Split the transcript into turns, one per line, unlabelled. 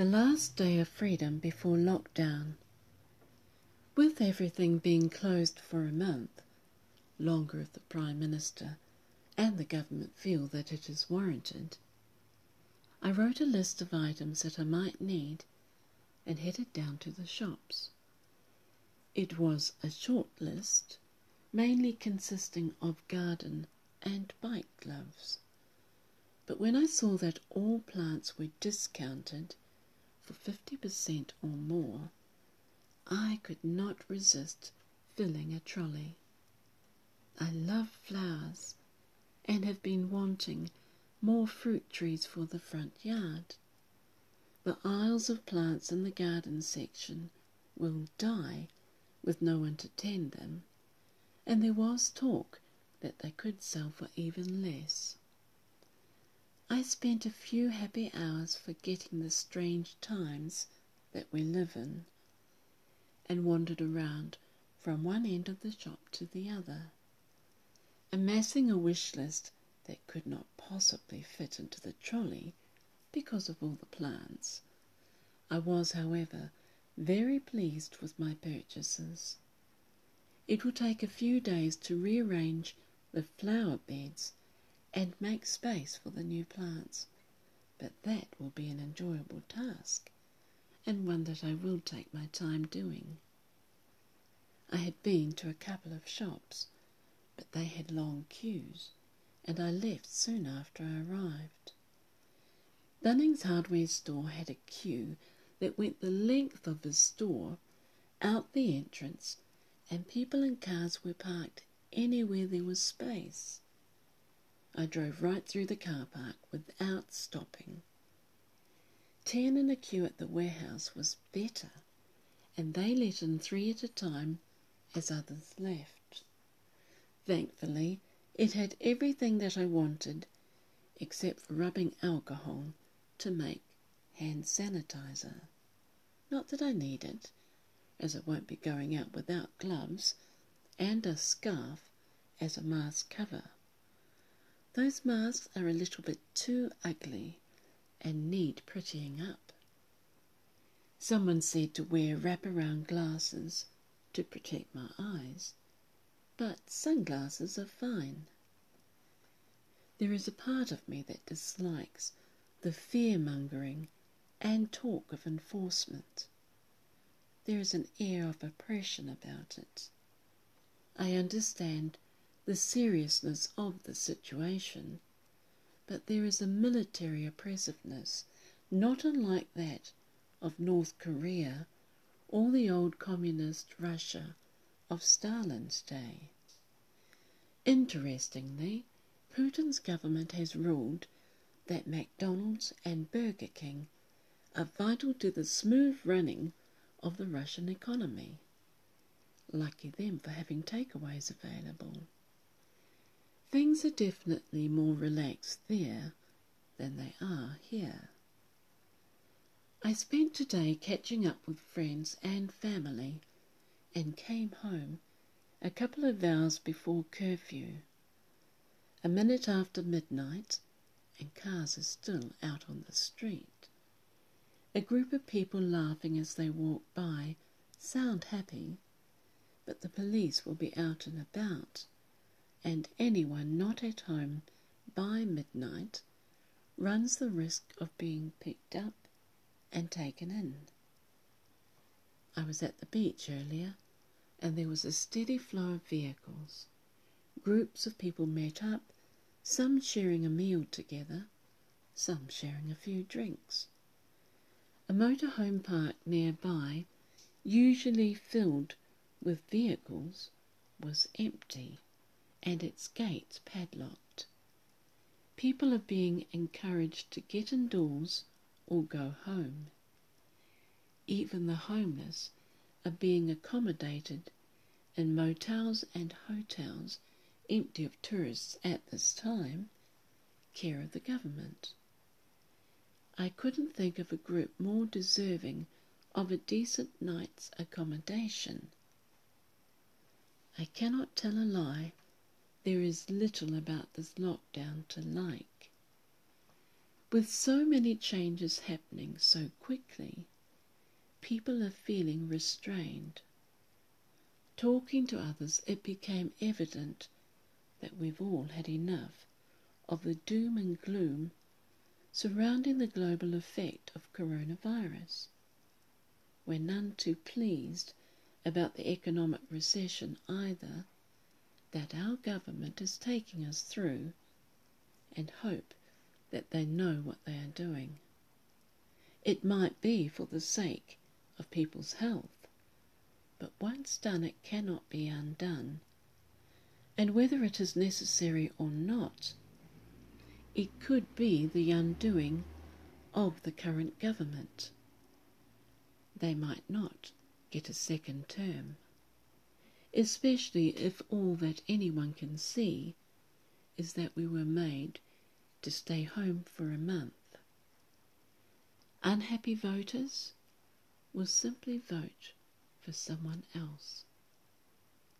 The last day of freedom before lockdown. With everything being closed for a month, longer if the Prime Minister and the government feel that it is warranted, I wrote a list of items that I might need and headed down to the shops. It was a short list, mainly consisting of garden and bike gloves. But when I saw that all plants were discounted for 50% or more, I could not resist filling a trolley. I love flowers and have been wanting more fruit trees for the front yard. The aisles of plants in the garden section will die with no one to tend them, and there was talk that they could sell for even less. I spent a few happy hours forgetting the strange times that we live in, and wandered around from one end of the shop to the other, amassing a wish list that could not possibly fit into the trolley because of all the plants. I was, however, very pleased with my purchases. It will take a few days to rearrange the flower beds and make space for the new plants, but that will be an enjoyable task and one that I will take my time doing. I had been to a couple of shops, but they had long queues, and I left soon after I arrived. Bunnings hardware store had a queue that went the length of the store, out the entrance, and people and cars were parked anywhere there was space. I drove right through the car park without stopping. Ten in a queue at the warehouse was better, and they let in three at a time as others left. Thankfully, it had everything that I wanted except for rubbing alcohol to make hand sanitizer. Not that I need it, as I won't be going out without gloves and a scarf as a mask cover. Those masks are a little bit too ugly and need prettying up. Someone said to wear wraparound glasses to protect my eyes, but sunglasses are fine. There is a part of me that dislikes the fear mongering and talk of enforcement. There is an air of oppression about it. I understand the seriousness of the situation, but there is a military oppressiveness not unlike that of North Korea or the old communist Russia of Stalin's day. Interestingly, Putin's government has ruled that McDonald's and Burger King are vital to the smooth running of the Russian economy. Lucky them for having takeaways available. Things are definitely more relaxed there than they are here. I spent today catching up with friends and family and came home a couple of hours before curfew. A minute after midnight, and cars are still out on the street. A group of people laughing as they walk by sound happy, but the police will be out and about, and anyone not at home by midnight runs the risk of being picked up and taken in. I was at the beach earlier, and there was a steady flow of vehicles. Groups of people met up, some sharing a meal together, some sharing a few drinks. A motorhome park nearby, usually filled with vehicles, was empty and its gates padlocked. People are being encouraged to get indoors or go home. Even the homeless are being accommodated in motels and hotels empty of tourists at this time, care of the government. I couldn't think of a group more deserving of a decent night's accommodation. I cannot tell a lie. There is little about this lockdown to like. With so many changes happening so quickly, people are feeling restrained. Talking to others, it became evident that we've all had enough of the doom and gloom surrounding the global effect of coronavirus. We're none too pleased about the economic recession either that our government is taking us through and hope that they know what they are doing. It might be for the sake of people's health, but once done it cannot be undone. And whether it is necessary or not, it could be the undoing of the current government. They might not get a second term, especially if all that anyone can see is that we were made to stay home for a month. Unhappy voters will simply vote for someone else.